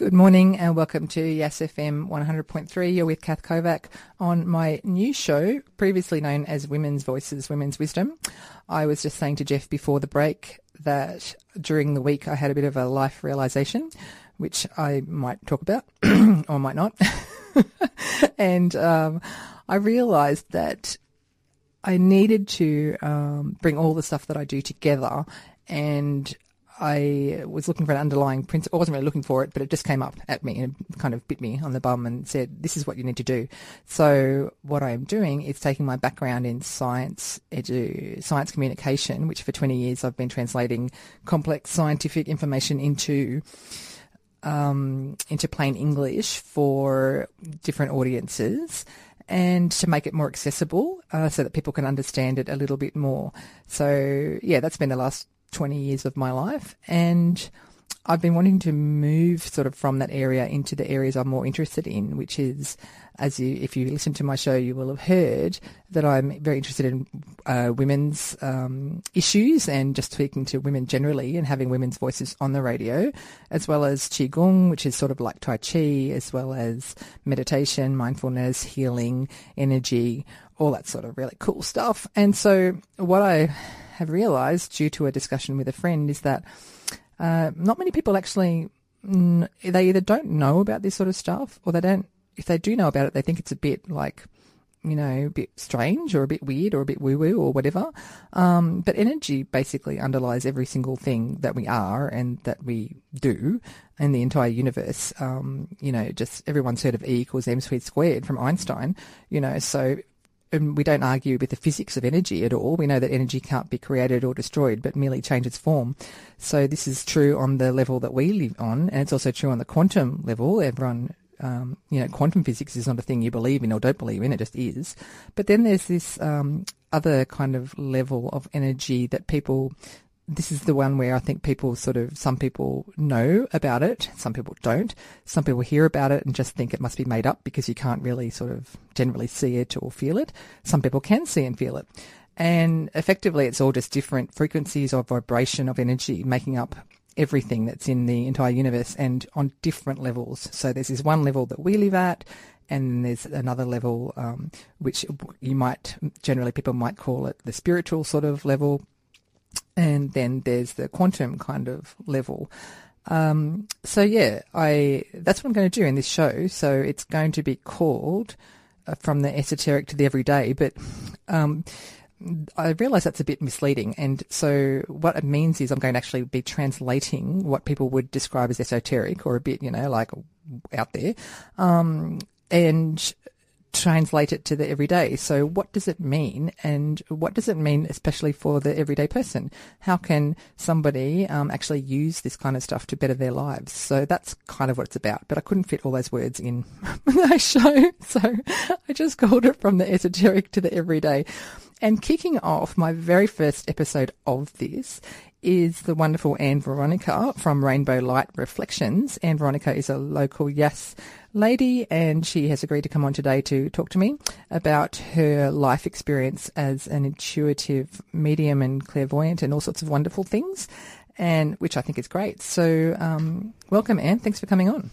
Good morning and welcome to Yes FM 100.3. You're with Kath Kovac on my new show, previously known as Women's Voices, Women's Wisdom. I was just saying to Jeff before the break that during the week I had a bit of a life realization, which I might talk about or might not. and um, I realized that I needed to um, bring all the stuff that I do together and I was looking for an underlying principle. I wasn't really looking for it, but it just came up at me and kind of bit me on the bum and said, this is what you need to do. So what I'm doing is taking my background in science, edu, science communication, which for 20 years I've been translating complex scientific information into um, into plain English for different audiences and to make it more accessible uh, so that people can understand it a little bit more. So, yeah, that's been the last 20 years of my life. And I've been wanting to move sort of from that area into the areas I'm more interested in, which is, as you, if you listen to my show, you will have heard that I'm very interested in uh, women's um, issues and just speaking to women generally and having women's voices on the radio, as well as Qigong, which is sort of like Tai Chi, as well as meditation, mindfulness, healing, energy, all that sort of really cool stuff. And so what I have realised due to a discussion with a friend is that uh, not many people actually they either don't know about this sort of stuff or they don't. If they do know about it, they think it's a bit like you know, a bit strange or a bit weird or a bit woo woo or whatever. Um, but energy basically underlies every single thing that we are and that we do in the entire universe. Um, you know, just everyone's heard of E equals mc squared from Einstein, you know, so and we don't argue with the physics of energy at all. We know that energy can't be created or destroyed, but merely change its form. So this is true on the level that we live on, and it's also true on the quantum level. Everyone, um, you know, quantum physics is not a thing you believe in or don't believe in; it just is. But then there's this um, other kind of level of energy that people this is the one where I think people sort of, some people know about it, some people don't. Some people hear about it and just think it must be made up because you can't really sort of generally see it or feel it. Some people can see and feel it. And effectively, it's all just different frequencies of vibration of energy making up everything that's in the entire universe and on different levels. So there's this one level that we live at, and there's another level um, which you might generally people might call it the spiritual sort of level and then there's the quantum kind of level. Um, so yeah, I that's what I'm going to do in this show. So it's going to be called uh, from the esoteric to the everyday, but um, I realise that's a bit misleading. And so what it means is I'm going to actually be translating what people would describe as esoteric or a bit, you know, like out there, um, and translate it to the everyday. So what does it mean and what does it mean especially for the everyday person? How can somebody um, actually use this kind of stuff to better their lives? So that's kind of what it's about. But I couldn't fit all those words in my show. So I just called it from the esoteric to the everyday. And kicking off my very first episode of this is the wonderful Anne Veronica from Rainbow Light Reflections. Anne Veronica is a local Yes lady and she has agreed to come on today to talk to me about her life experience as an intuitive medium and clairvoyant and all sorts of wonderful things and which I think is great. So um, welcome Anne. Thanks for coming on.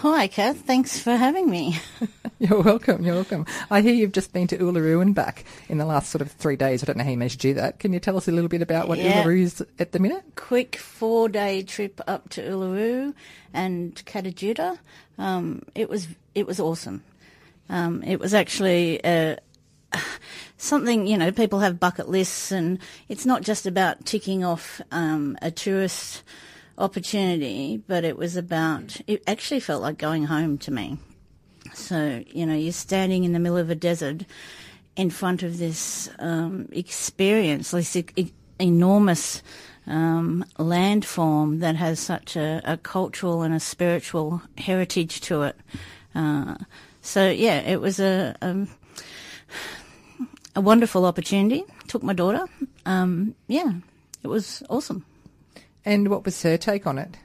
Hi, Kath. Thanks for having me. you're welcome. You're welcome. I hear you've just been to Uluru and back in the last sort of three days. I don't know how you managed to do that. Can you tell us a little bit about what yeah. Uluru is at the minute? Quick four day trip up to Uluru and Kata Tjuta. Um, it was it was awesome. Um, it was actually uh, something you know people have bucket lists, and it's not just about ticking off um, a tourist opportunity, but it was about, it actually felt like going home to me. So, you know, you're standing in the middle of a desert in front of this um, experience, this e- enormous um, landform that has such a, a, cultural and a spiritual heritage to it. Uh, so, yeah, it was a, a, um, a wonderful opportunity. Took my daughter. Um, yeah, it was awesome. And what was her take on it?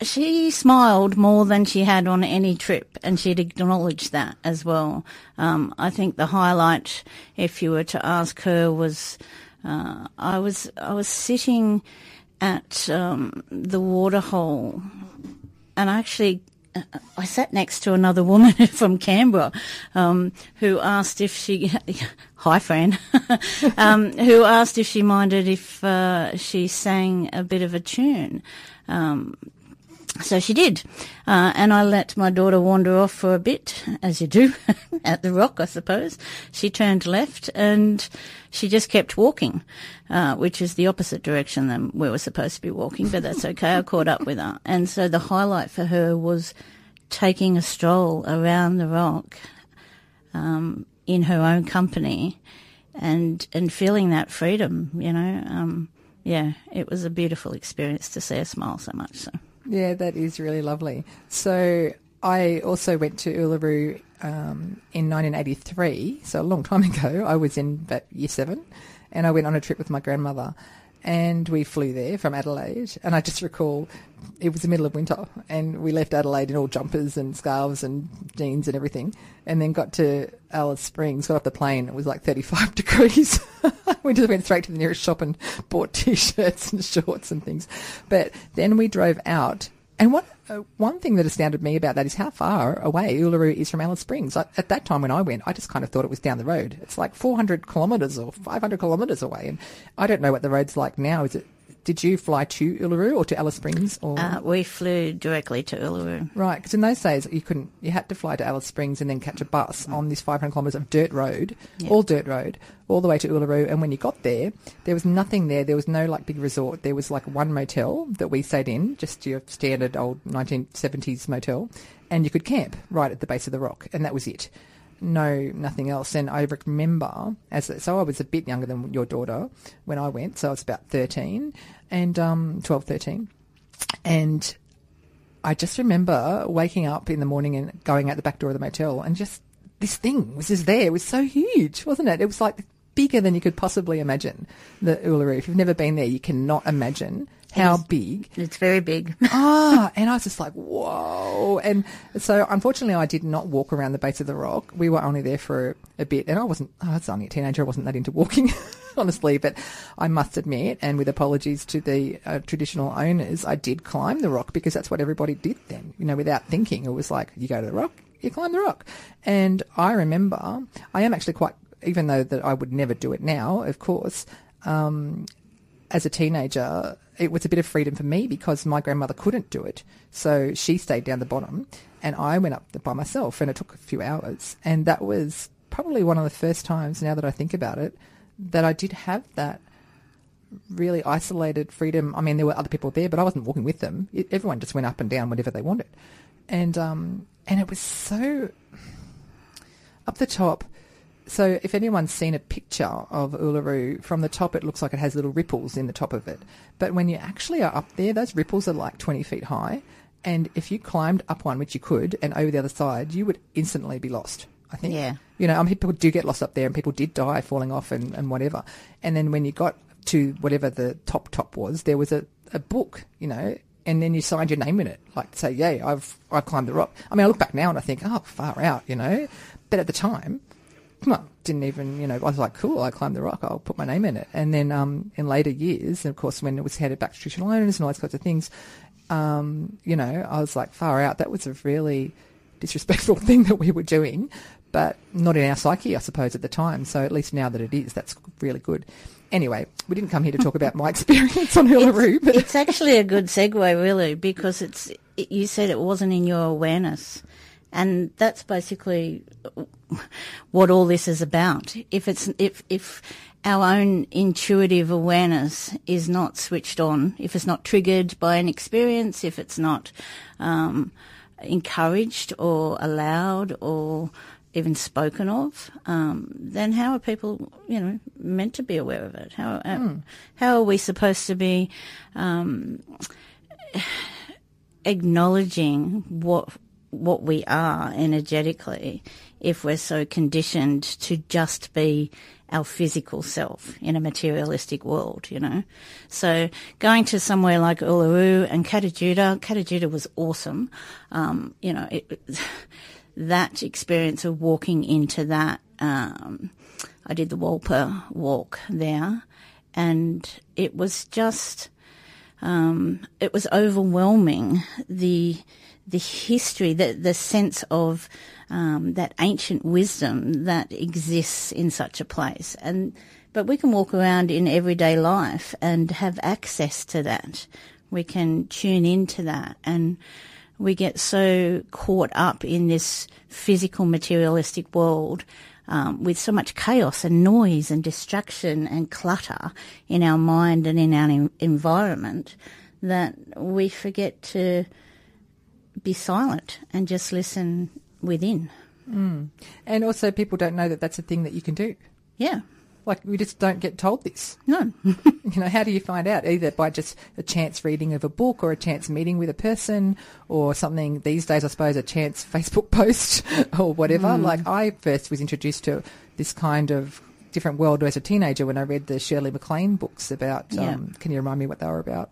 She smiled more than she had on any trip, and she'd acknowledged that as well. Um, I think the highlight, if you were to ask her, was uh, I was I was sitting at um, the waterhole, and I actually I sat next to another woman from Canberra um, who asked if she, hi Fran, um, who asked if she minded if uh, she sang a bit of a tune. Um, so she did. Uh, and I let my daughter wander off for a bit, as you do, at the rock, I suppose. She turned left and she just kept walking, uh, which is the opposite direction than we were supposed to be walking, but that's okay. I caught up with her. And so the highlight for her was taking a stroll around the rock um, in her own company and, and feeling that freedom, you know. Um, yeah, it was a beautiful experience to see her smile so much. So. Yeah, that is really lovely. So I also went to Uluru um, in 1983, so a long time ago. I was in year seven, and I went on a trip with my grandmother, and we flew there from Adelaide. And I just recall it was the middle of winter, and we left Adelaide in all jumpers and scarves and jeans and everything, and then got to Alice Springs, got off the plane. It was like 35 degrees. we just went straight to the nearest shop and bought t-shirts and shorts and things. But then we drove out, and what uh, one thing that astounded me about that is how far away Uluru is from Alice Springs. I, at that time when I went, I just kind of thought it was down the road. It's like 400 kilometres or 500 kilometres away, and I don't know what the road's like now. Is it did you fly to Uluru or to Alice Springs? Or uh, we flew directly to Uluru. Right, because in those days you couldn't. You had to fly to Alice Springs and then catch a bus mm. on this 500 kilometres of dirt road, all dirt road, all the way to Uluru. And when you got there, there was nothing there. There was no like big resort. There was like one motel that we stayed in, just your standard old 1970s motel, and you could camp right at the base of the rock, and that was it no nothing else. And I remember as so I was a bit younger than your daughter when I went, so I was about thirteen, and um, 12, 13. And I just remember waking up in the morning and going out the back door of the motel and just this thing was just there. It was so huge, wasn't it? It was like bigger than you could possibly imagine. The Uluru. If you've never been there, you cannot imagine how it's, big. It's very big. ah, and I was just like, whoa. And so unfortunately, I did not walk around the base of the rock. We were only there for a, a bit, and I wasn't, I was only a teenager. I wasn't that into walking, honestly, but I must admit, and with apologies to the uh, traditional owners, I did climb the rock because that's what everybody did then, you know, without thinking. It was like, you go to the rock, you climb the rock. And I remember, I am actually quite, even though that I would never do it now, of course, um, as a teenager, it was a bit of freedom for me because my grandmother couldn't do it. So she stayed down the bottom and I went up by myself and it took a few hours. And that was probably one of the first times, now that I think about it, that I did have that really isolated freedom. I mean, there were other people there, but I wasn't walking with them. It, everyone just went up and down whenever they wanted. And, um, and it was so up the top so if anyone's seen a picture of Uluru from the top, it looks like it has little ripples in the top of it. But when you actually are up there, those ripples are like 20 feet high. And if you climbed up one, which you could, and over the other side, you would instantly be lost. I think. Yeah. You know, I mean, people do get lost up there, and people did die falling off and, and whatever. And then when you got to whatever the top top was, there was a, a book, you know, and then you signed your name in it, like say, "Yeah, I've I've climbed the rock." I mean, I look back now and I think, "Oh, far out," you know. But at the time, well, didn't even, you know, I was like, cool, I climbed the rock, I'll put my name in it. And then um, in later years, and of course, when it was headed back to traditional owners and all those kinds of things, um, you know, I was like, far out, that was a really disrespectful thing that we were doing, but not in our psyche, I suppose, at the time. So at least now that it is, that's really good. Anyway, we didn't come here to talk about my experience on Uluru. It's, but it's actually a good segue, really, because it's it, you said it wasn't in your awareness. And that's basically what all this is about. If it's if if our own intuitive awareness is not switched on, if it's not triggered by an experience, if it's not um, encouraged or allowed or even spoken of, um, then how are people, you know, meant to be aware of it? How mm. how are we supposed to be um, acknowledging what what we are energetically if we're so conditioned to just be our physical self in a materialistic world, you know. So going to somewhere like Uluru and Kata Tjuta, Kata Tjuta was awesome. Um, you know, it, that experience of walking into that, um, I did the Walpa walk there and it was just, um, it was overwhelming the the history, the the sense of um, that ancient wisdom that exists in such a place, and but we can walk around in everyday life and have access to that. We can tune into that, and we get so caught up in this physical, materialistic world. Um, with so much chaos and noise and distraction and clutter in our mind and in our environment that we forget to be silent and just listen within. Mm. And also, people don't know that that's a thing that you can do. Yeah. Like, we just don't get told this. No. you know, how do you find out? Either by just a chance reading of a book or a chance meeting with a person or something these days, I suppose, a chance Facebook post or whatever. Mm. Like, I first was introduced to this kind of different world as a teenager when I read the Shirley MacLaine books about, yeah. um, can you remind me what they were about?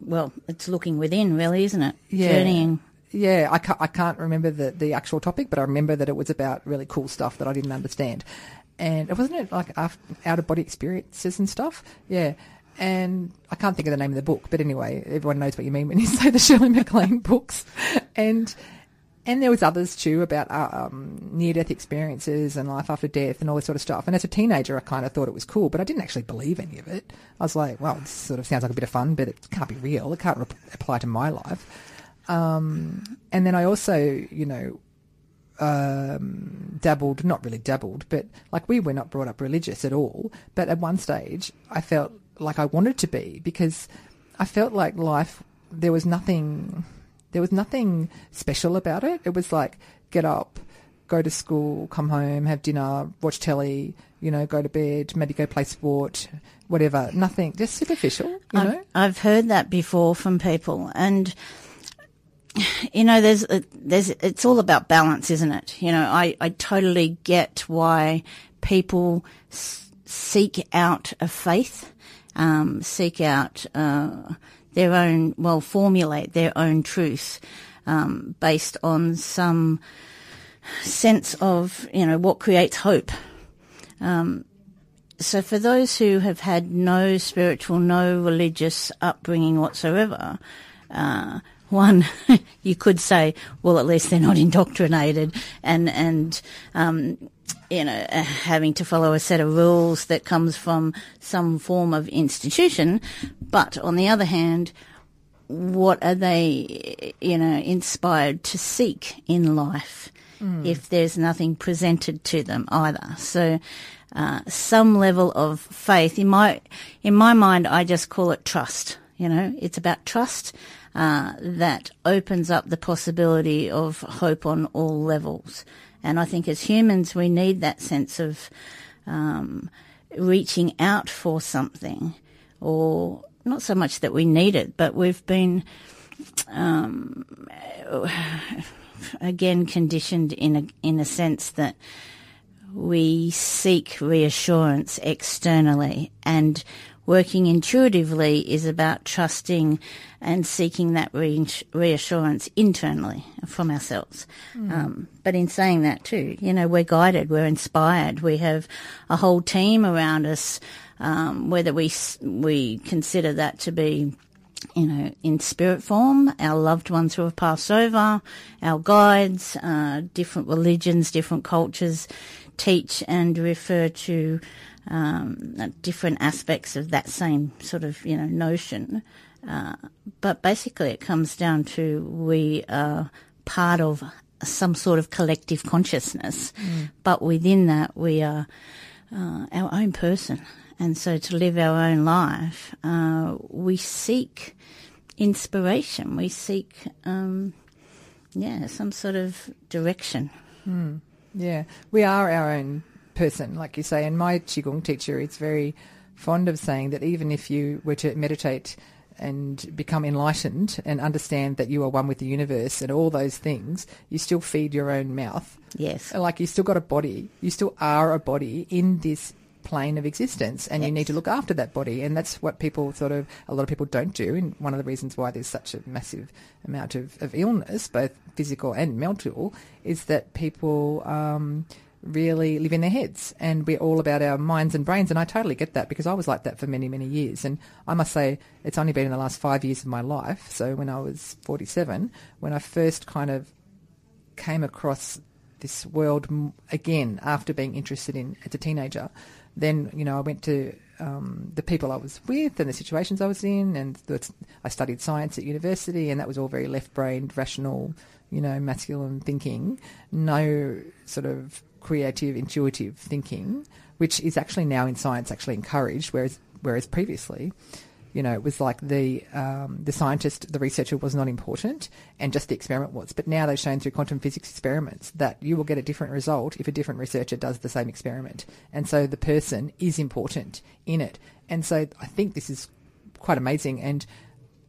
well, it's looking within, really, isn't it? Yeah. Journeying. Yeah, I can't, I can't remember the, the actual topic, but I remember that it was about really cool stuff that I didn't understand. And it wasn't it like out of body experiences and stuff? Yeah. And I can't think of the name of the book, but anyway, everyone knows what you mean when you say the Shirley MacLaine books. And and there was others too about uh, um, near-death experiences and life after death and all this sort of stuff. And as a teenager, I kind of thought it was cool, but I didn't actually believe any of it. I was like, well, this sort of sounds like a bit of fun, but it can't be real. It can't re- apply to my life. Um, and then I also, you know, um, dabbled, not really dabbled, but like we were not brought up religious at all. But at one stage, I felt like I wanted to be because I felt like life, there was nothing there was nothing special about it. It was like get up, go to school, come home, have dinner, watch telly, you know, go to bed, maybe go play sport, whatever. Nothing, just superficial, you I've, know. I've heard that before from people, and you know, there's there's it's all about balance, isn't it? You know, I I totally get why people s- seek out a faith, um, seek out. Uh, their own, well, formulate their own truth um, based on some sense of, you know, what creates hope. Um, so for those who have had no spiritual, no religious upbringing whatsoever, uh, one, you could say, well, at least they're not indoctrinated and, and, um, you know, uh, having to follow a set of rules that comes from some form of institution. But on the other hand, what are they, you know, inspired to seek in life mm. if there's nothing presented to them either? So, uh, some level of faith in my, in my mind, I just call it trust. You know, it's about trust, uh, that opens up the possibility of hope on all levels. And I think as humans, we need that sense of um, reaching out for something, or not so much that we need it, but we've been um, again conditioned in a in a sense that we seek reassurance externally and Working intuitively is about trusting and seeking that reassurance internally from ourselves. Mm. Um, but in saying that too, you know, we're guided, we're inspired, we have a whole team around us, um, whether we we consider that to be you know, in spirit form, our loved ones who have passed over, our guides, uh, different religions, different cultures teach and refer to um, different aspects of that same sort of you know notion. Uh, but basically, it comes down to we are part of some sort of collective consciousness, mm. but within that, we are uh, our own person. And so, to live our own life, uh, we seek inspiration. We seek, um, yeah, some sort of direction. Mm. Yeah, we are our own person, like you say. And my Qigong teacher is very fond of saying that even if you were to meditate and become enlightened and understand that you are one with the universe and all those things, you still feed your own mouth. Yes. Like you still got a body. You still are a body in this plane of existence and yes. you need to look after that body and that's what people sort of a lot of people don't do and one of the reasons why there's such a massive amount of, of illness both physical and mental is that people um, really live in their heads and we're all about our minds and brains. And I totally get that because I was like that for many, many years. And I must say, it's only been in the last five years of my life. So when I was 47, when I first kind of came across this world again after being interested in as a teenager, then, you know, I went to um, the people I was with and the situations I was in, and I studied science at university, and that was all very left-brained, rational, you know, masculine thinking. No sort of creative, intuitive thinking, which is actually now in science actually encouraged, whereas whereas previously, you know, it was like the um, the scientist, the researcher was not important, and just the experiment was. But now they've shown through quantum physics experiments that you will get a different result if a different researcher does the same experiment, and so the person is important in it. And so I think this is quite amazing, and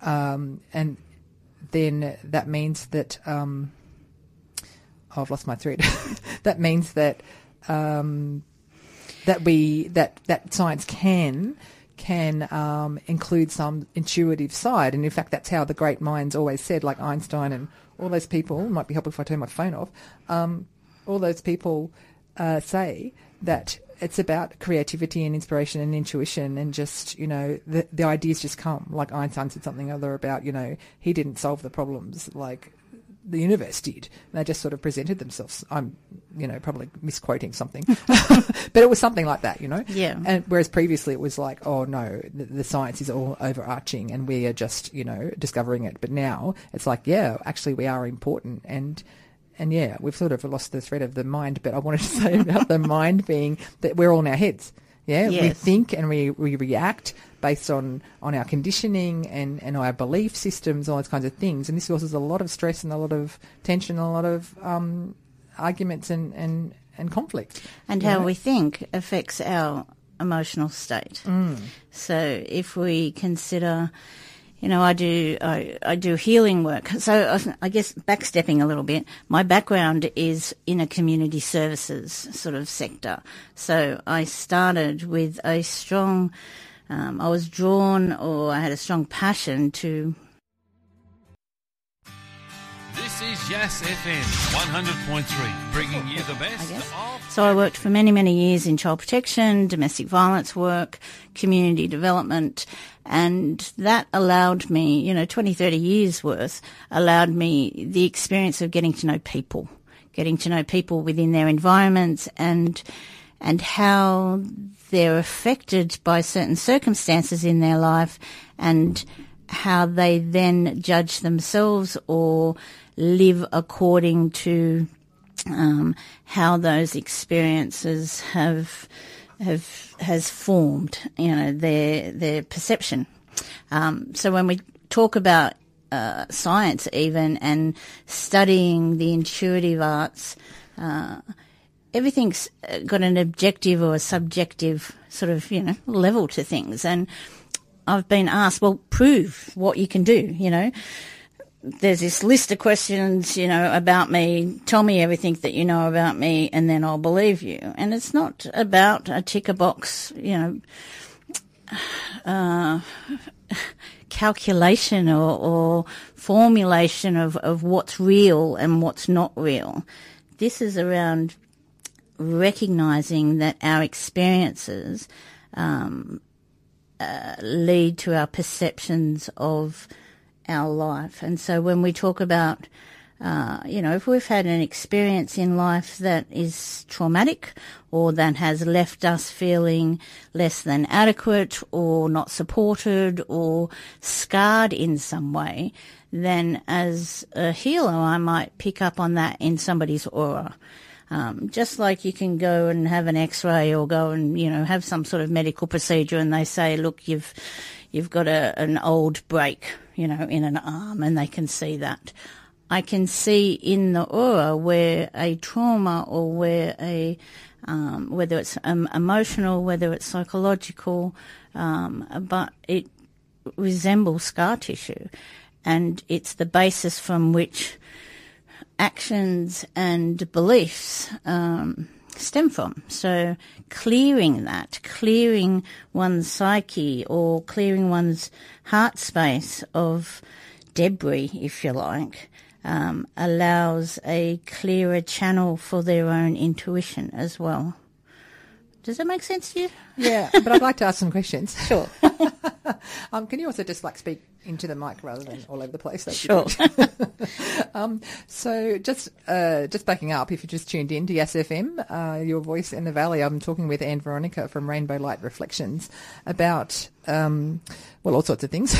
um, and then that means that. Um, oh, I've lost my thread. that means that um, that we that that science can can um, include some intuitive side, and in fact, that's how the great minds always said, like Einstein and all those people. Might be helpful if I turn my phone off. Um, all those people uh, say that it's about creativity and inspiration and intuition and just you know the the ideas just come like Einstein said something other about you know he didn't solve the problems like the universe did. They just sort of presented themselves. I'm, you know, probably misquoting something, but it was something like that, you know. Yeah. And whereas previously it was like, oh no, the, the, science is all overarching, and we are just, you know, discovering it. But now it's like, yeah, actually we are important, and and yeah, we've sort of lost the thread of the mind. But I wanted to say about the mind being that we're all in our heads. Yeah, yes. we think and we, we react based on, on our conditioning and, and our belief systems, all those kinds of things. And this causes a lot of stress and a lot of tension, a lot of um, arguments and, and, and conflict. And how know? we think affects our emotional state. Mm. So if we consider you know, I do I, I do healing work. So I guess backstepping a little bit, my background is in a community services sort of sector. So I started with a strong, um, I was drawn or I had a strong passion to this is Yes FM 100.3, bringing you the best of. So I worked for many, many years in child protection, domestic violence work, community development, and that allowed me, you know, 20, 30 years worth, allowed me the experience of getting to know people, getting to know people within their environments and, and how they're affected by certain circumstances in their life and how they then judge themselves or live according to um, how those experiences have have has formed, you know, their their perception. Um, so when we talk about uh, science, even and studying the intuitive arts, uh, everything's got an objective or a subjective sort of you know level to things, and I've been asked, well, prove what you can do, you know. There's this list of questions, you know, about me. Tell me everything that you know about me, and then I'll believe you. And it's not about a ticker box, you know, uh, calculation or, or formulation of, of what's real and what's not real. This is around recognizing that our experiences um, uh, lead to our perceptions of our life. And so when we talk about, uh, you know, if we've had an experience in life that is traumatic or that has left us feeling less than adequate or not supported or scarred in some way, then as a healer, I might pick up on that in somebody's aura. Um, just like you can go and have an X-ray or go and you know have some sort of medical procedure, and they say, look, you've you've got a, an old break, you know, in an arm, and they can see that. I can see in the aura where a trauma or where a um, whether it's um, emotional, whether it's psychological, um, but it resembles scar tissue, and it's the basis from which actions and beliefs um, stem from. So clearing that, clearing one's psyche or clearing one's heart space of debris, if you like, um, allows a clearer channel for their own intuition as well. Does that make sense to you? Yeah, but I'd like to ask some questions. Sure. um, can you also just like speak into the mic rather than all over the place? That'd Sure. um, so just uh, just backing up, if you just tuned in to Yes FM, uh, your voice in the valley, I'm talking with Anne Veronica from Rainbow Light Reflections about um, well all sorts of things,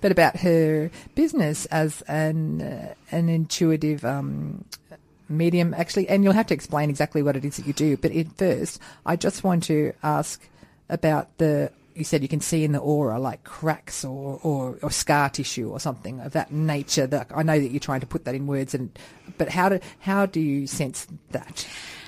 but about her business as an uh, an intuitive. Um, medium actually and you'll have to explain exactly what it is that you do but at first i just want to ask about the you said you can see in the aura like cracks or, or, or scar tissue or something of that nature that i know that you're trying to put that in words and but how do how do you sense that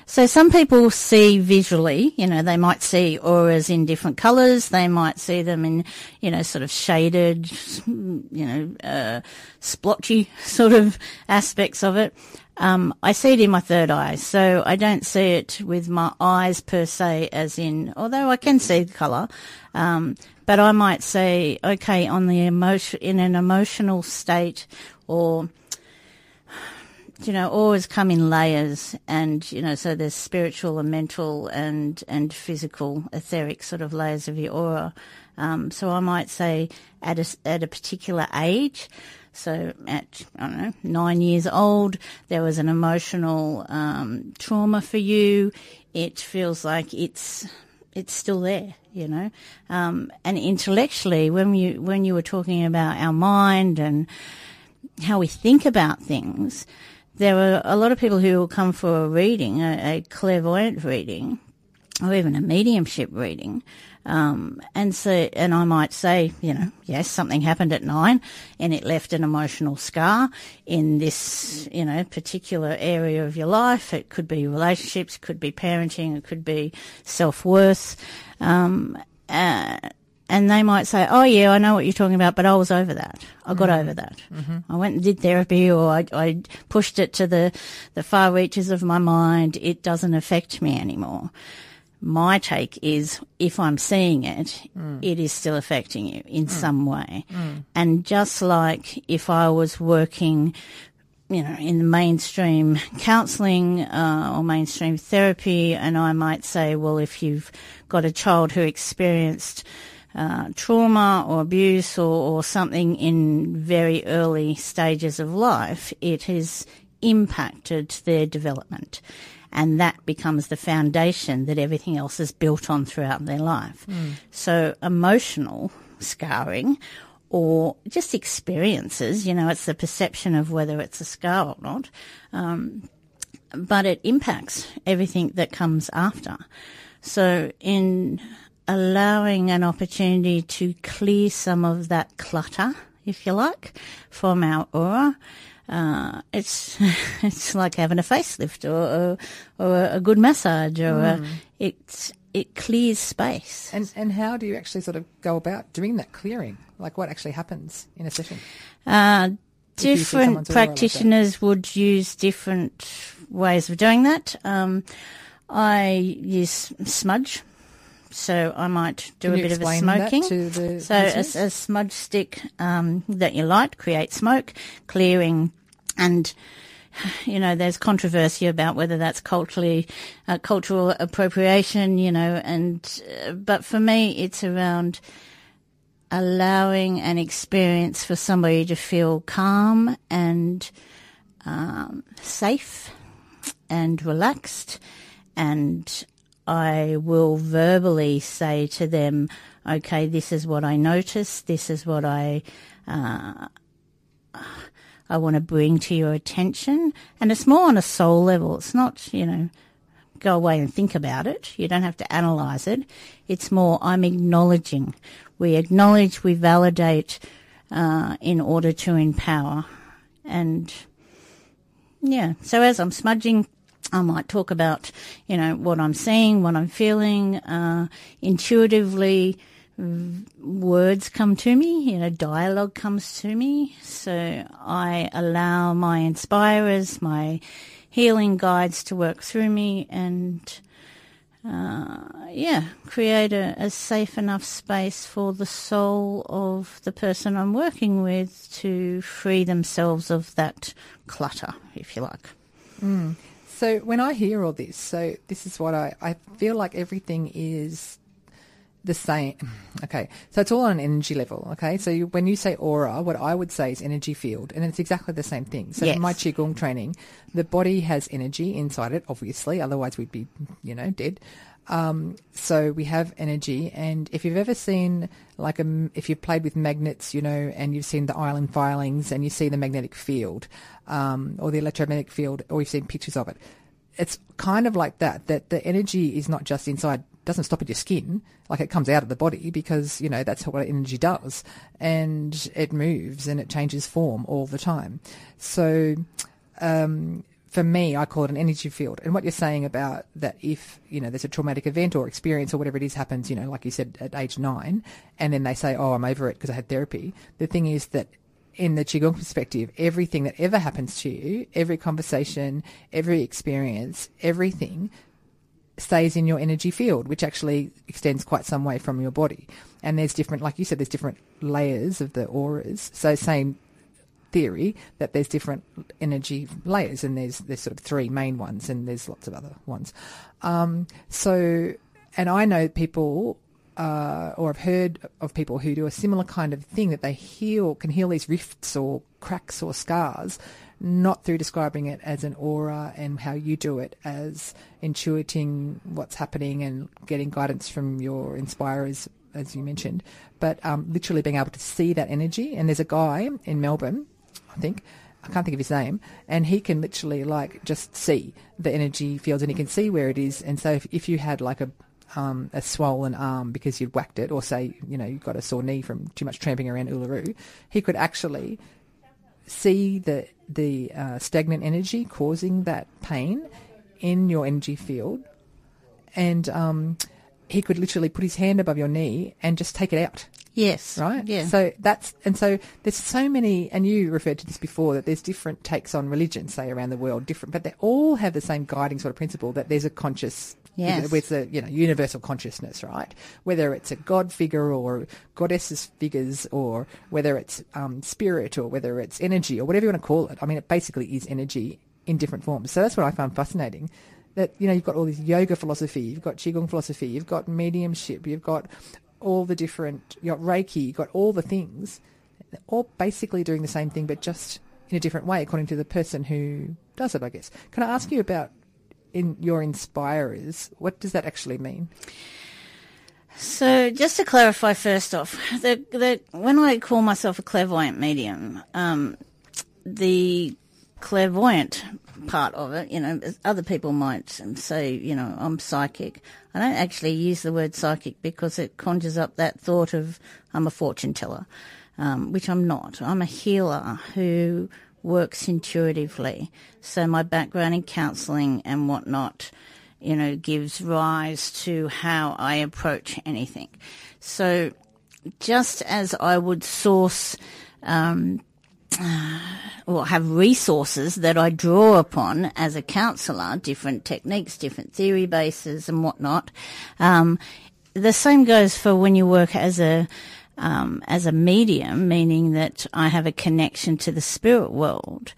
So some people see visually, you know, they might see auras in different colours. They might see them in, you know, sort of shaded, you know, uh, splotchy sort of aspects of it. Um, I see it in my third eye, so I don't see it with my eyes per se, as in, although I can see the colour, um, but I might say, okay, on the emotion, in an emotional state or, you know, always come in layers and, you know, so there's spiritual and mental and, and physical, etheric sort of layers of your aura. Um, so I might say at a, at a particular age, so at, I don't know, nine years old, there was an emotional, um, trauma for you. It feels like it's, it's still there, you know. Um, and intellectually, when you, when you were talking about our mind and how we think about things, there are a lot of people who will come for a reading, a, a clairvoyant reading, or even a mediumship reading. Um, and so, and I might say, you know, yes, something happened at nine and it left an emotional scar in this, you know, particular area of your life. It could be relationships, it could be parenting, it could be self-worth. Um, uh, and they might say, "Oh yeah, I know what you're talking about, but I was over that. I got over that. I went and did therapy, or I, I pushed it to the the far reaches of my mind. It doesn't affect me anymore." My take is, if I'm seeing it, it is still affecting you in some way. And just like if I was working you know, in the mainstream counselling uh, or mainstream therapy, and I might say, well, if you've got a child who experienced uh, trauma or abuse or, or something in very early stages of life, it has impacted their development. And that becomes the foundation that everything else is built on throughout their life. So emotional scarring or just experiences, you know, it's the perception of whether it's a scar or not. Um, but it impacts everything that comes after. So in allowing an opportunity to clear some of that clutter, if you like, from our aura, uh, it's it's like having a facelift or or, or a good massage or a, it it clears space. and and how do you actually sort of go about doing that clearing? Like what actually happens in a session? Uh, If you see different aura like practitioners would use different ways of doing that. Um, I use smudge, so I might do Can a bit of a smoking. so a, a smudge stick um, that you light creates smoke, clearing, and you know, there's controversy about whether that's culturally uh, cultural appropriation. You know, and uh, but for me, it's around allowing an experience for somebody to feel calm and um, safe and relaxed. And I will verbally say to them, okay, this is what I noticed. This is what I, uh, I want to bring to your attention. And it's more on a soul level. It's not, you know, go away and think about it. You don't have to analyze it. It's more, I'm acknowledging. We acknowledge, we validate uh, in order to empower. And yeah, so as I'm smudging, I might talk about, you know, what I'm seeing, what I'm feeling, uh, intuitively. v- Words come to me, you know, dialogue comes to me. So I allow my inspirers, my healing guides to work through me and uh, yeah, create a, a, safe enough space for the soul of the person I'm working with to free themselves of that clutter, if you like. Mm. So when I hear all this, so this is what I, I feel like everything is the same. Okay, so it's all on an energy level. Okay, so you, when you say aura, what I would say is energy field, and it's exactly the same thing. So yes. in my qigong training, the body has energy inside it, obviously, otherwise we'd be, you know, dead. Um, so we have energy, and if you've ever seen like a, if you've played with magnets, you know, and you've seen the iron filings, and you see the magnetic field, um, or the electromagnetic field, or you've seen pictures of it, it's kind of like that. That the energy is not just inside doesn't stop at your skin, like it comes out of the body because, you know, that's what energy does. And it moves and it changes form all the time. So, um, for me, I call it an energy field. And what you're saying about that if, you know, there's a traumatic event or experience or whatever it is happens, you know, like you said, at age nine, and then they say, oh, I'm over it because I had therapy. The thing is that in the Qigong perspective, everything that ever happens to you, every conversation, every experience, everything stays in your energy field, which actually extends quite some way from your body. And there's different, like you said, there's different layers of the auras. So same theory that there's different energy layers, and there's there's sort of three main ones, and there's lots of other ones. Um, so, and I know people. Uh, or I've heard of people who do a similar kind of thing that they heal, can heal these rifts or cracks or scars not through describing it as an aura and how you do it as intuiting what's happening and getting guidance from your inspirers, as you mentioned, but um, literally being able to see that energy. And there's a guy in Melbourne, I think, I can't think of his name, and he can literally like just see the energy fields and he can see where it is. And so if, if you had like a um, a swollen arm because you'd whacked it, or say you know you've got a sore knee from too much tramping around Uluru, he could actually see the the uh, stagnant energy causing that pain in your energy field, and um, he could literally put his hand above your knee and just take it out. Yes. Right? Yeah. So that's, and so there's so many, and you referred to this before, that there's different takes on religion, say, around the world, different, but they all have the same guiding sort of principle that there's a conscious Yes. With the you know universal consciousness, right? Whether it's a god figure or goddesses figures, or whether it's um, spirit, or whether it's energy, or whatever you want to call it. I mean, it basically is energy in different forms. So that's what I found fascinating. That you know you've got all this yoga philosophy, you've got qigong philosophy, you've got mediumship, you've got all the different, you've got reiki, you've got all the things, all basically doing the same thing, but just in a different way according to the person who does it. I guess. Can I ask you about in your inspirers, what does that actually mean? So, just to clarify, first off, the, the, when I call myself a clairvoyant medium, um, the clairvoyant part of it, you know, other people might say, you know, I'm psychic. I don't actually use the word psychic because it conjures up that thought of I'm a fortune teller, um, which I'm not. I'm a healer who works intuitively. So my background in counselling and whatnot, you know, gives rise to how I approach anything. So just as I would source um, or have resources that I draw upon as a counsellor, different techniques, different theory bases and whatnot. Um, the same goes for when you work as a um, as a medium, meaning that I have a connection to the spirit world.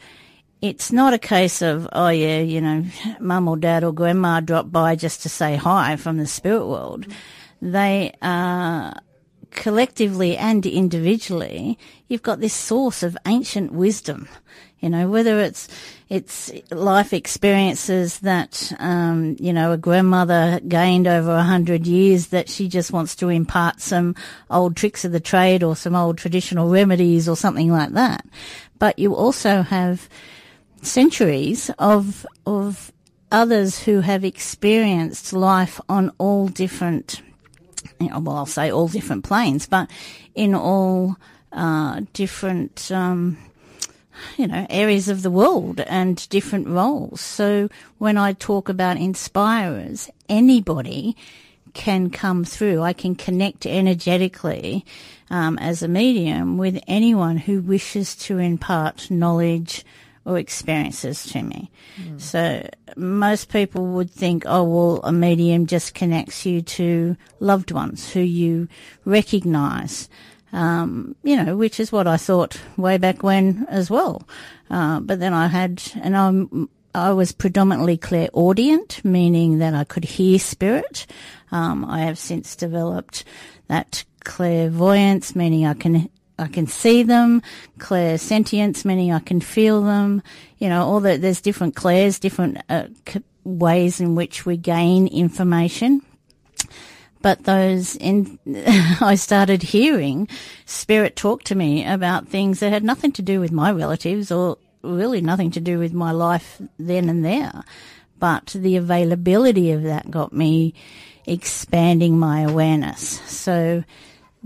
It's not a case of, oh yeah, you know, mum or dad or grandma dropped by just to say hi from the spirit world. They are collectively and individually, you've got this source of ancient wisdom. You know, whether it's it's life experiences that um, you know a grandmother gained over a hundred years that she just wants to impart some old tricks of the trade or some old traditional remedies or something like that. But you also have centuries of of others who have experienced life on all different well, I'll say all different planes, but in all uh, different, um, you know, areas of the world and different roles. So when I talk about inspirers, anybody can come through. I can connect energetically um, as a medium with anyone who wishes to impart knowledge or experiences to me. So most people would think, oh, well, a medium just connects you to loved ones who you recognize. Um, you know, which is what I thought way back when as well. Uh, but then I had, and I'm, I was predominantly clairaudient, meaning that I could hear spirit. Um, I have since developed that clairvoyance, meaning I can I can see them, clairsentience, meaning I can feel them. You know, all the there's different clairs, different uh, c- ways in which we gain information. But those in, I started hearing spirit talk to me about things that had nothing to do with my relatives or really nothing to do with my life then and there. But the availability of that got me expanding my awareness. So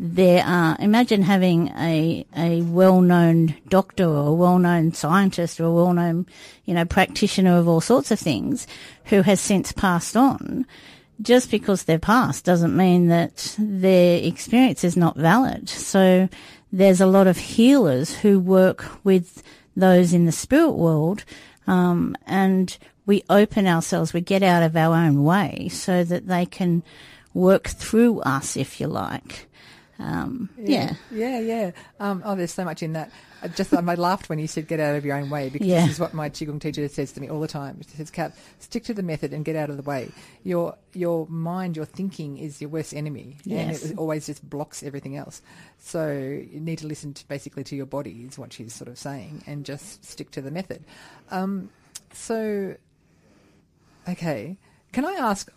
there are, imagine having a, a well-known doctor or a well-known scientist or a well-known, you know, practitioner of all sorts of things who has since passed on. Just because they're passed doesn't mean that their experience is not valid. So there's a lot of healers who work with those in the spirit world, um, and we open ourselves, we get out of our own way so that they can work through us, if you like. Um, yeah. Yeah, yeah. Um, oh, there's so much in that. I just I laughed when you said get out of your own way because Yeah. this is what my qigong teacher says to me all the time. She says, "Kat, stick to the method and get out of the way. Your your mind, your thinking is your worst enemy, Yes. and it always just blocks everything else. So you need to listen to basically to your body is what she's sort of saying, and just stick to the method. Um, so, okay, can I ask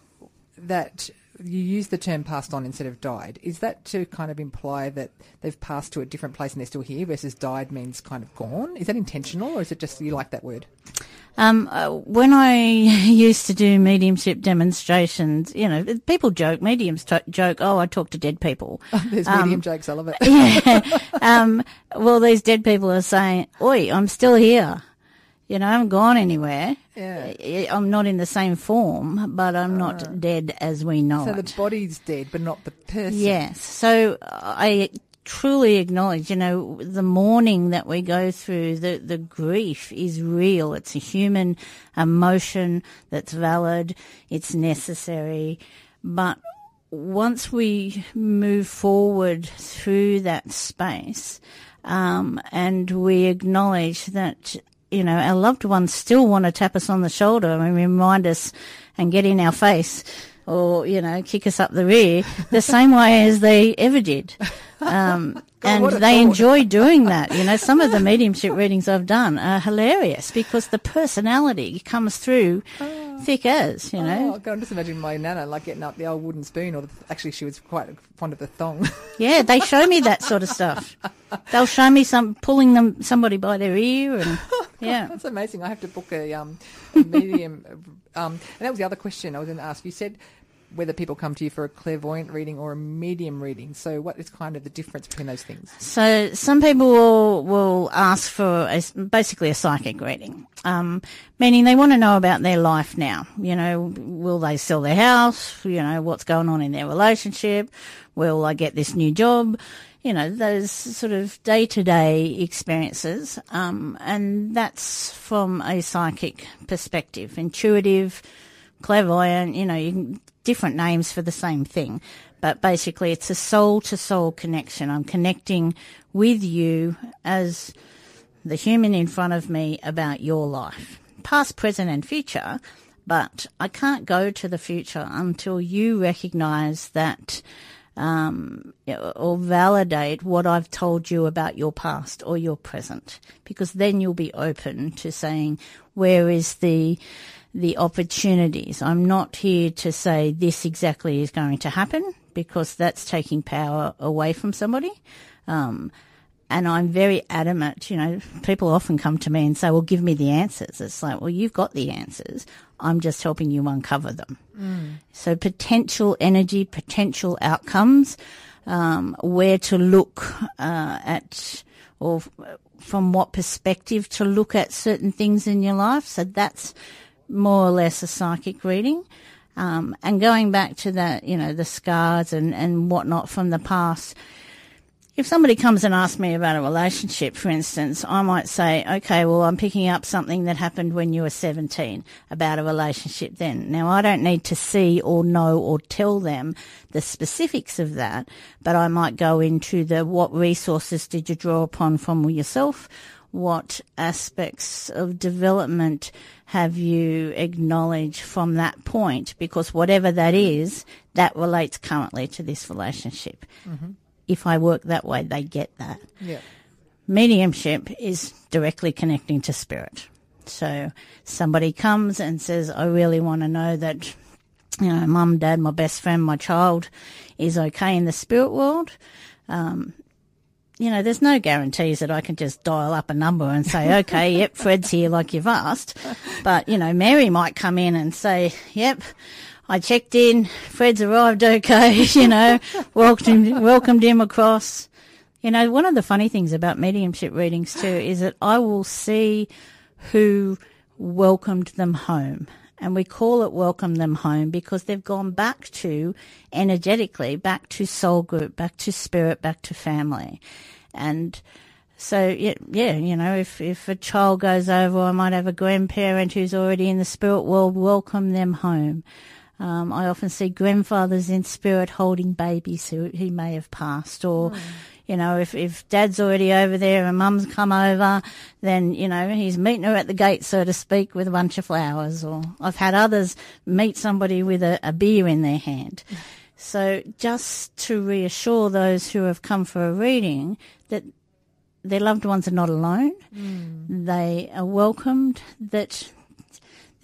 that you use the term passed on instead of died? Is that to kind of imply that they've passed to a different place and they're still here, versus died means kind of gone? Is that intentional, or is it just you like that word? Um, uh, when I used to do mediumship demonstrations, you know, people joke, mediums to- joke, oh, I talk to dead people. There's medium jokes, I love it. yeah. Um, well, these dead people are saying, oi, I'm still here. You know, I haven't gone anywhere. Yeah. I'm not in the same form, but I'm not dead as we know So it. the body's dead, but not the person. Yes. So I truly acknowledge, you know, the mourning that we go through, the, the grief is real. It's a human emotion that's valid. It's necessary. But once we move forward through that space, um, and we acknowledge that, you know, our loved ones still want to tap us on the shoulder and remind us and get in our face or, you know, kick us up the rear the same way as they ever did. Um, and they thought. enjoy doing that. You know, some of the mediumship readings I've done are hilarious because the personality comes through thick as, you know. Oh, God, I'm just imagining my nana like getting up the old wooden spoon, or the, actually she was quite fond of the thong. Yeah, they show me that sort of stuff. They'll show me some pulling them somebody by their ear and yeah. That's amazing. I have to book a, um, a medium. um, and that was the other question I was going to ask. You said whether people come to you for a clairvoyant reading or a medium reading. So, what is kind of the difference between those things? So some people will, will ask for a, basically a psychic reading, um, meaning they want to know about their life now. You know, will they sell their house? You know, what's going on in their relationship? Will I get this new job? You know, those sort of day to day experiences. Um, and that's from a psychic perspective, intuitive, clairvoyant, you know, you can, different names for the same thing. But basically, it's a soul to soul connection. I'm connecting with you as the human in front of me about your life, past, present, and future. But I can't go to the future until you recognize that um, or validate what I've told you about your past or your present, because then you'll be open to saying, where is the the opportunities. I'm not here to say this exactly is going to happen because that's taking power away from somebody. Um, and I'm very adamant, you know, people often come to me and say, well, give me the answers. It's like, well, you've got the answers. I'm just helping you uncover them. So potential energy, potential outcomes, um, where to look uh, at or from what perspective to look at certain things in your life. So that's more or less a psychic reading. Um, and going back to that, you know, the scars and, and whatnot from the past, if somebody comes and asks me about a relationship, for instance, I might say, okay, well, I'm picking up something that happened when you were 17 about a relationship then. Now, I don't need to see or know or tell them the specifics of that, but I might go into the what resources did you draw upon from yourself? What aspects of development have you acknowledged from that point? Because whatever that is, that relates currently to this relationship. Mm-hmm if I work that way, they get that. Yeah. Mediumship is directly connecting to spirit. So somebody comes and says, I really want to know that, you know, mum, dad, my best friend, my child is okay in the spirit world. Um, you know, there's no guarantees that I can just dial up a number and say, okay, yep, Fred's here like you've asked. But, you know, Mary might come in and say, yep, I checked in. Fred's arrived okay, you know, welcomed, welcomed him across. You know, one of the funny things about mediumship readings too is that I will see who welcomed them home. And we call it welcome them home because they've gone back to energetically, back to soul group, back to spirit, back to family. And so yeah, yeah, you know, if if a child goes over, I might have a grandparent who's already in the spirit world. Welcome them home. Um, I often see grandfathers in spirit holding babies who, who may have passed or, mm. you know, if, if dad's already over there and mum's come over, then, you know, he's meeting her at the gate, so to speak, with a bunch of flowers. Or I've had others meet somebody with a, a beer in their hand. So just to reassure those who have come for a reading that their loved ones are not alone. Mm. They are welcomed, that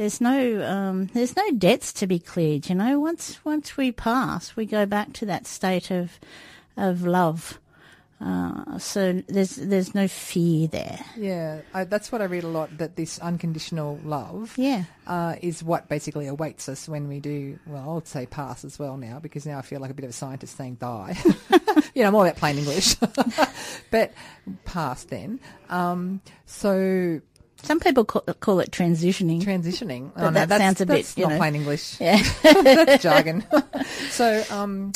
there's no um, there's no debts to be cleared. You know, once once we pass, we go back to that state of of love. Uh, so there's there's no fear there. Yeah, I, that's what I read a lot. That this unconditional love, yeah, uh, is what basically awaits us when we do. Well, I would say pass as well now because now I feel like a bit of a scientist saying die. you know, I'm all about plain English, but pass then. Um, so some people call, call it transitioning. Transitioning. But oh, that no, sounds a bit, not know. plain English. Yeah. that's jargon. so, um,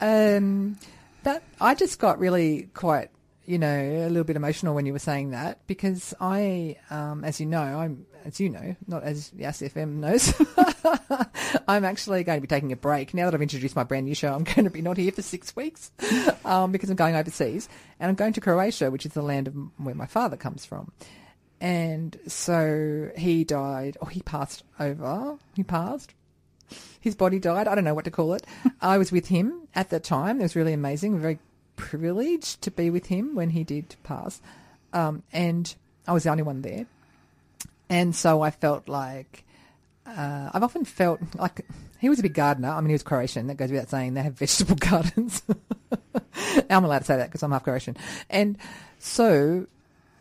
um, that I just got really quite, you know, a little bit emotional when you were saying that because I, um, as you know, I'm, as you know, not as the FM knows, I'm actually going to be taking a break now that I've introduced my brand new show. I'm going to be not here for six weeks um, because I'm going overseas and I'm going to Croatia, which is the land of where my father comes from. And so he died, or he passed over. He passed. His body died. I don't know what to call it. I was with him at that time. It was really amazing. Very privileged to be with him when he did pass. Um, and I was the only one there. And so I felt like uh, I've often felt like he was a big gardener. I mean, he was Croatian. That goes without saying. They have vegetable gardens. I'm allowed to say that because I'm half Croatian. And so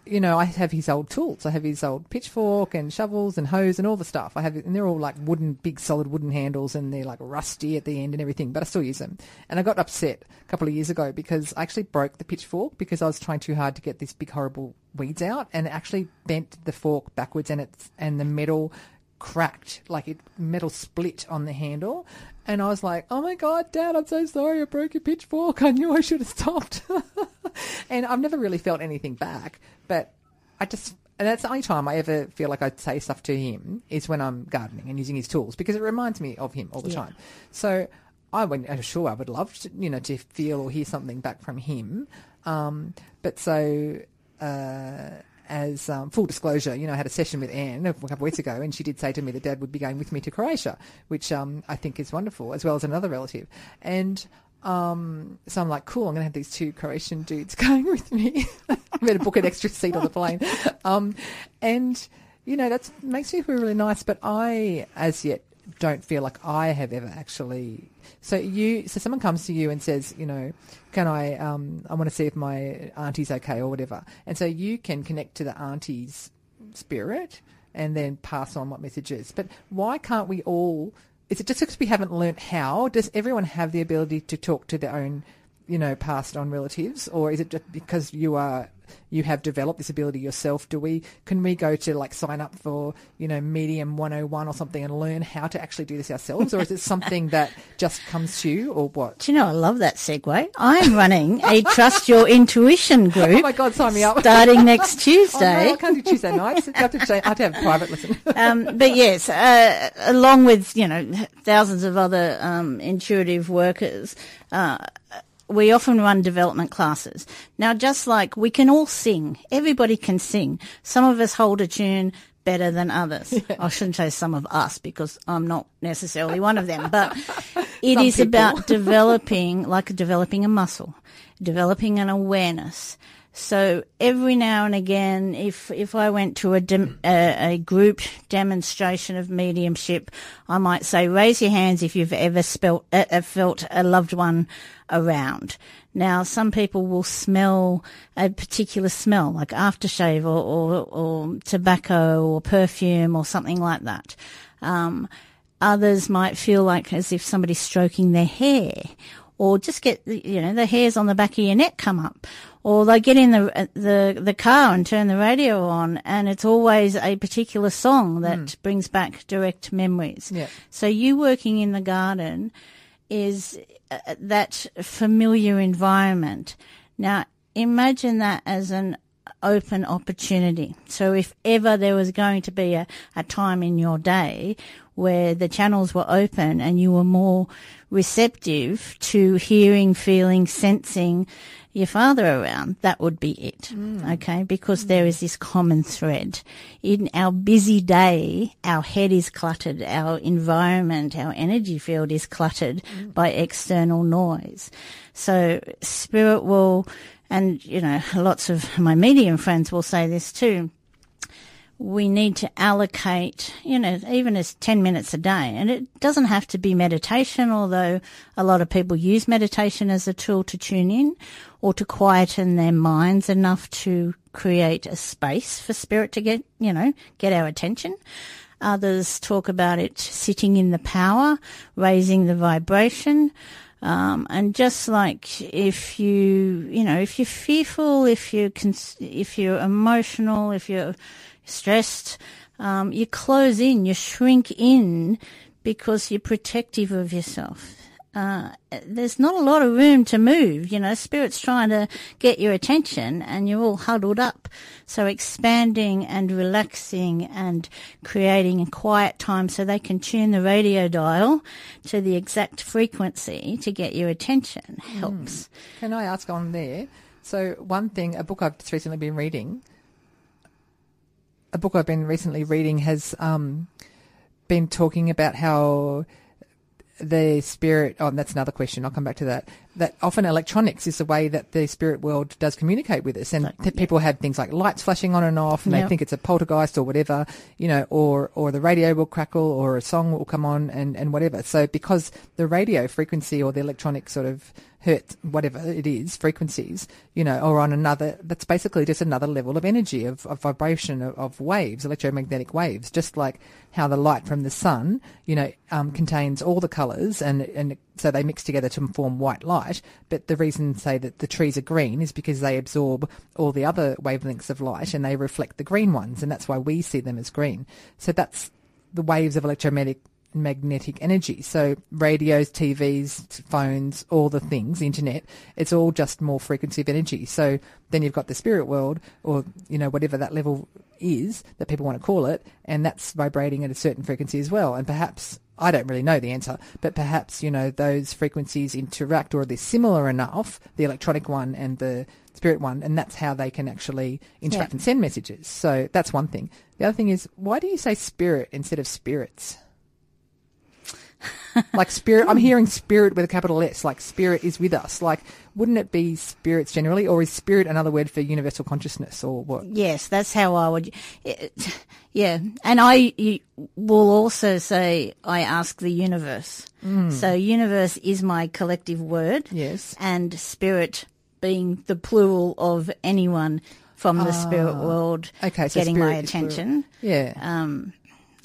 you know, I have his old tools. I have his old pitchfork and shovels and hose and all the stuff. I have, and they're all like wooden, big solid wooden handles and they're like rusty at the end and everything, but I still use them. And I got upset a couple of years ago because I actually broke the pitchfork because I was trying too hard to get these big horrible weeds out and it actually bent the fork backwards and it's, and the metal cracked, like it metal split on the handle. And I was like, oh my God, Dad, I'm so sorry I broke your pitchfork. I knew I should have stopped. and I've never really felt anything back. But I just, and that's the only time I ever feel like I'd say stuff to him is when I'm gardening and using his tools because it reminds me of him all the yeah. time. So I went, uh, sure, I would love to, you know, to feel or hear something back from him. Um, but so, uh, as um, full disclosure, you know, I had a session with Anne a couple of weeks ago, and she did say to me that Dad would be going with me to Croatia, which um, I think is wonderful, as well as another relative. And um, so I'm like, cool, I'm going to have these two Croatian dudes going with me. I'm going to book an extra seat on the plane. Um, and, you know, that makes me feel really nice, but I, as yet, don't feel like I have ever actually. So you, so someone comes to you and says, you know, can I, um, I want to see if my auntie's okay or whatever. And so you can connect to the auntie's spirit and then pass on what messages. But why can't we all is it just because we haven't learnt how? Does everyone have the ability to talk to their own you know, passed on relatives, or is it just because you are you have developed this ability yourself? Do we can we go to like sign up for you know Medium 101 or something and learn how to actually do this ourselves, or is it something that just comes to you, or what? Do you know, I love that segue. I'm running a Trust Your Intuition group. Oh my God, sign me up! starting next Oh, Tuesday. no, I can't do Tuesday nights. I have to, change, I have to have a private listen. um, but yes, uh, along with you know thousands of other um, intuitive workers, uh, we often run development classes. Now, just like we can all sing, everybody can sing. Some of us hold a tune better than others. I shouldn't say some of us because I'm not necessarily one of them, but it is about developing, like developing a muscle, developing an awareness. So every now and again, if if I went to a a, a group demonstration of mediumship, I might say, raise your hands if you've ever spelt, uh, uh, felt a loved one around. Now, some people will smell a particular smell, like aftershave or, or, or tobacco or perfume or something like that. Um, others might feel like as if somebody's stroking their hair or just get you know the hairs on the back of your neck come up or they get in the the the car and turn the radio on and it's always a particular song that brings back direct memories Yeah. so you working in the garden is uh, that familiar environment now imagine that as an open opportunity. So if ever there was going to be a, a time in your day where the channels were open and you were more receptive to hearing, feeling, sensing your father around, that would be it. Mm. Okay. Because mm. there is this common thread. In our busy day, our head is cluttered, our environment, our energy field is cluttered mm. by external noise. So spirit will, and you know, lots of my medium friends will say this too. We need to allocate, you know, even as 10 minutes a day. And it doesn't have to be meditation, although a lot of people use meditation as a tool to tune in or to quieten their minds enough to create a space for spirit to get, you know, get our attention. Others talk about it sitting in the power, raising the vibration. Um, and just like if you, you know, if you're fearful, if you cons- if you're emotional, if you're stressed, um, you close in, you shrink in because you're protective of yourself. Uh, there's not a lot of room to move. You know, spirit's trying to get your attention and you're all huddled up. So expanding and relaxing and creating a quiet time so they can tune the radio dial to the exact frequency to get your attention helps. Can I ask on there? So one thing, a book I've just recently been reading, a book I've been recently reading has um, been talking about how the spirit. Oh, that's another question. I'll come back to that. That often electronics is the way that the spirit world does communicate with us, and th- people have things like lights flashing on and off, and they think it's a poltergeist or whatever, you know, or or the radio will crackle or a song will come on and and whatever. So because the radio frequency or the electronic sort of hertz, whatever it is, frequencies, you know, or on another, that's basically just another level of energy, of, of vibration, of, of waves, electromagnetic waves, just like how the light from the sun, you know, um, contains all the colours and, and so they mix together to form white light. But the reason, say, that the trees are green is because they absorb all the other wavelengths of light and they reflect the green ones, and that's why we see them as green. So that's the waves of electromagnetic magnetic energy. So radios, TVs, phones, all the things, internet, it's all just more frequency of energy. So then you've got the spirit world or, you know, whatever that level is that people want to call it, and that's vibrating at a certain frequency as well. And perhaps I don't really know the answer, but perhaps, you know, those frequencies interact or they're similar enough, the electronic one and the spirit one, and that's how they can actually interact Yeah. and send messages. So that's one thing. The other thing is, why do you say spirit instead of spirits? like spirit, I'm hearing spirit with a capital S, like spirit is with us. Like, wouldn't it be spirits generally, or is spirit another word for universal consciousness, or what? Yes, that's how I would. Eh, eh, yeah, and I you will also say I ask the universe. Hmm. So universe is my collective word. Yes. and spirit being the plural of anyone from the spirit ah. world Okay, so getting my attention. Yeah. Um,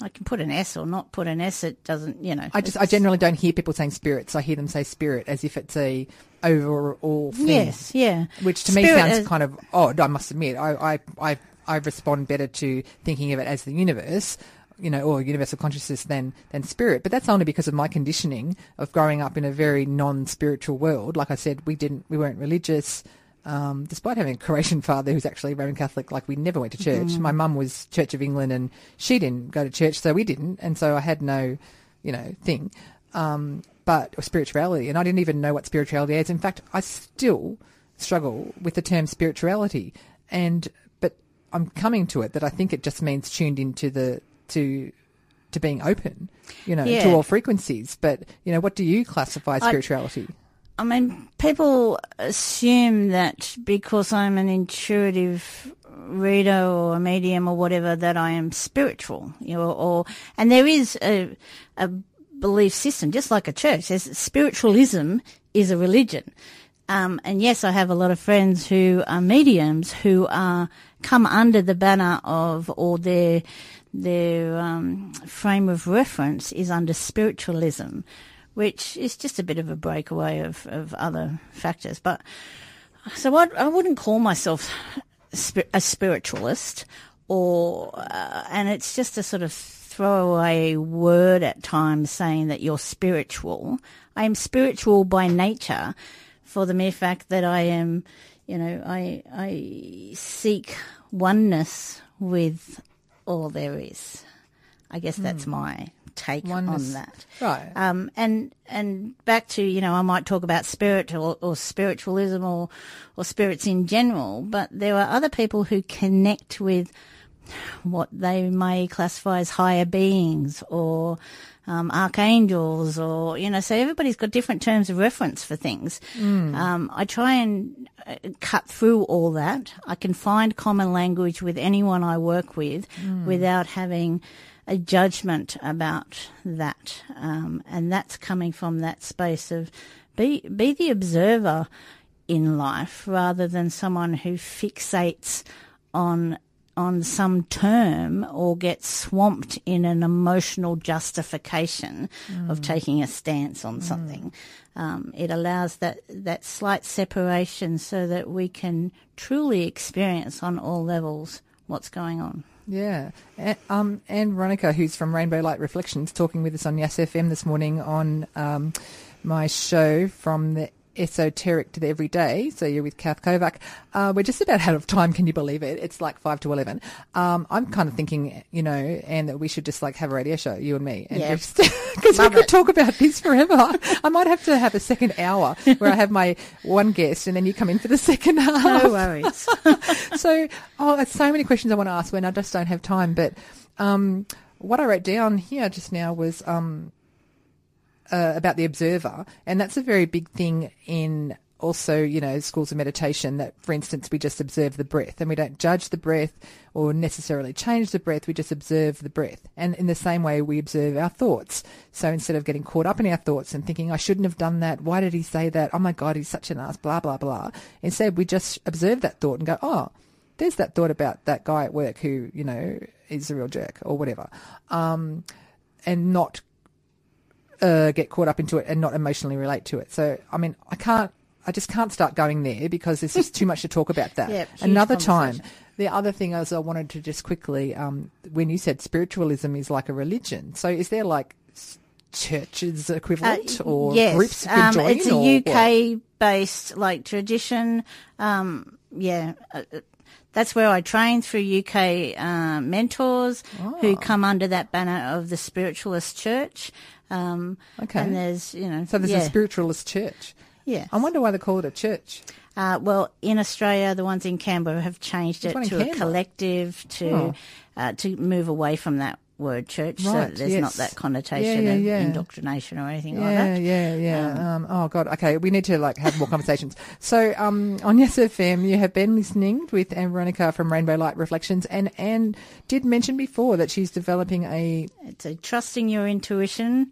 I can put an S or not put an S. It doesn't, you know. I just I generally don't hear people saying spirits. I hear them say spirit as if it's a overall thing. Yes, yeah. Which to me sounds is- kind of odd. I must admit, I, I I I respond better to thinking of it as the universe. You know, or universal consciousness than than spirit, but that's only because of my conditioning of growing up in a very non-spiritual world. Like I said, we didn't, we weren't religious. Um, despite having a Croatian father who's actually Roman Catholic, like we never went to church. My mum was Church of England, and she didn't go to church, so we didn't, and so I had no, you know, thing. Um, but or spirituality, and I didn't even know what spirituality is. In fact, I still struggle with the term spirituality, and but I'm coming to it that I think it just means tuned into the to to being open, you know, Yeah. to all frequencies. But you know, what do you classify spirituality? I mean, people assume that because I'm an intuitive reader or a medium or whatever, that I am spiritual, you know, or, and there is a, a belief system, just like a church. There's spiritualism is a religion. Um, and yes, I have a lot of friends who are mediums who are come under the banner of or their their um, frame of reference is under spiritualism, which is just a bit of a breakaway of, of other factors. But so I, I wouldn't call myself a spiritualist, or uh, and it's just a sort of throwaway word at times saying that you're spiritual. I am spiritual by nature, for the mere fact that I am, you know, I I seek oneness with all there is. I guess that's my take Oneness. on that. Right. Um, and and back to you know I might talk about spirit or, or spiritualism or or spirits in general, but there are other people who connect with what they may classify as higher beings or um, archangels or you know so everybody's got different terms of reference for things. Um, I try and uh, cut through all that. I can find common language with anyone I work with without having a judgment about that, um, and that's coming from that space of be be the observer in life rather than someone who fixates on on some term or gets swamped in an emotional justification of taking a stance on something. Um, it allows that that slight separation so that we can truly experience on all levels what's going on. Yeah. A- Um, Anne Veronica, who's from Rainbow Light Reflections, talking with us on Yes FM this morning on um, my show from the esoteric to the everyday. So you're with Kath Kovac. Uh, we're just about out of time. Can you believe it? It's like five to 11. Um, I'm kind of thinking, you know, and that we should just like have a radio show, you and me. Yeah. Because we could it. talk about this forever. I might have to have a second hour where I have my one guest and then you come in for the second half No worries. so, oh, there's so many questions I want to ask when I just don't have time. But um, what I wrote down here just now was um, uh, about the observer, and that's a very big thing in also, you know, schools of meditation. That, for instance, we just observe the breath, and we don't judge the breath or necessarily change the breath. We just observe the breath, and in the same way, we observe our thoughts. So instead of getting caught up in our thoughts and thinking, "I shouldn't have done that. Why did he say that? Oh my God, he's such an ass." Blah blah blah. Instead, we just observe that thought and go, "Oh." there's that thought about that guy at work who, you know, is a real jerk or whatever, um, and not uh, get caught up into it and not emotionally relate to it. So, I mean, I can't, I just can't start going there because there's just too much to talk about that. Yep, Another time. The other thing is I wanted to just quickly, um, when you said spiritualism is like a religion, so is there like churches equivalent or Uh, yes, groups um, it's a or? UK based like tradition. Um, yeah, uh, uh, that's where I train through UK uh, mentors Ah. who come under that banner of the Spiritualist Church. Um, Okay. and there's you know So there's yeah, a spiritualist church. yeah. I wonder why they call it a church. Uh, well, in Australia, the ones in Canberra have changed There's it to a collective to Oh. uh, to move away from that word church, so Right, that there's yes. not that connotation Yeah, yeah, of indoctrination or anything like that. yeah, yeah. Um, oh God. Okay, we need to like have more conversations. So um, on Yes FM, you have been listening with Anne Veronica from Rainbow Light Reflections, and Anne did mention before that she's developing a It's a trusting your intuition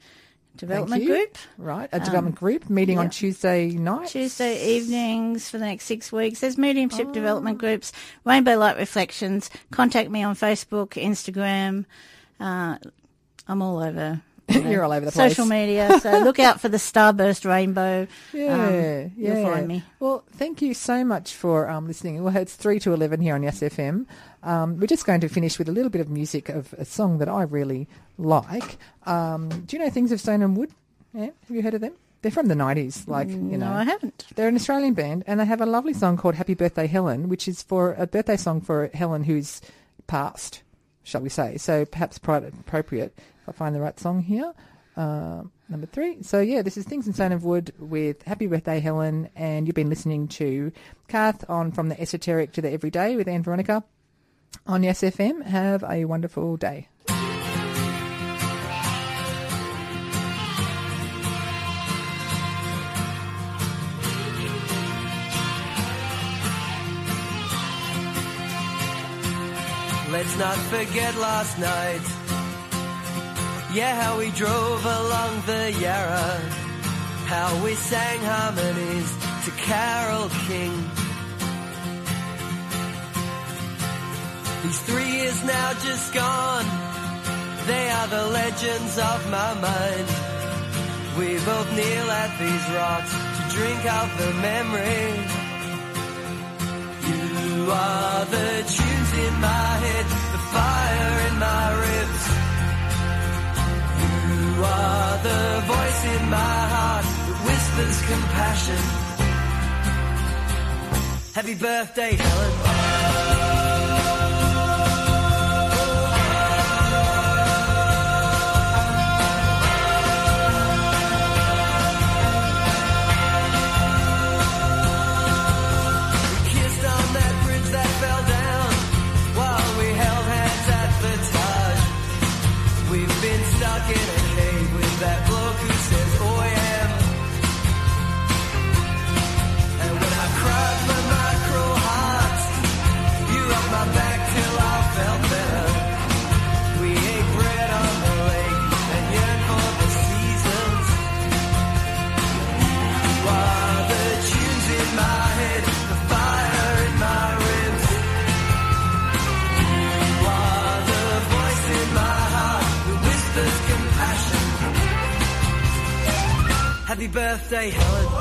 development group. right a development group meeting on. Tuesday night. Tuesday evenings for the next six weeks. There's mediumship development groups, Rainbow Light Reflections. Contact me on Facebook, Instagram. Uh, I'm all over. you know, You're all over the place. Social media. So look out for the Starburst Rainbow. Yeah, Um, yeah. You'll find me. Well, thank you so much for um, listening. Well, it's three to eleven here on Yes FM. Um, we're just going to finish with a little bit of music of a song that I really like. Um, do you know Things of Stone and Wood? Yeah, have you heard of them? They're from the nineties, like you no, know. I haven't. They're an Australian band, and they have a lovely song called "Happy Birthday, Helen," which is for a birthday song for Helen who's passed, shall we say? So perhaps pri- appropriate. If I find the right song here, uh, number three. So yeah, this is "Things in of Wood" with "Happy Birthday, Helen," and you've been listening to Kath on from the esoteric to the everyday with Anne Veronica on Yes FM. Have a wonderful day. Let's not forget last night. Yeah, how we drove along the Yarra. How we sang harmonies to Carole King. These three years now just gone. They are the legends of my mind. We both kneel at these rocks to drink out the memory. Are the tunes in my head, the fire in my ribs. You are the voice in my heart that whispers compassion. Happy birthday, Helen. Happy birthday, Helen.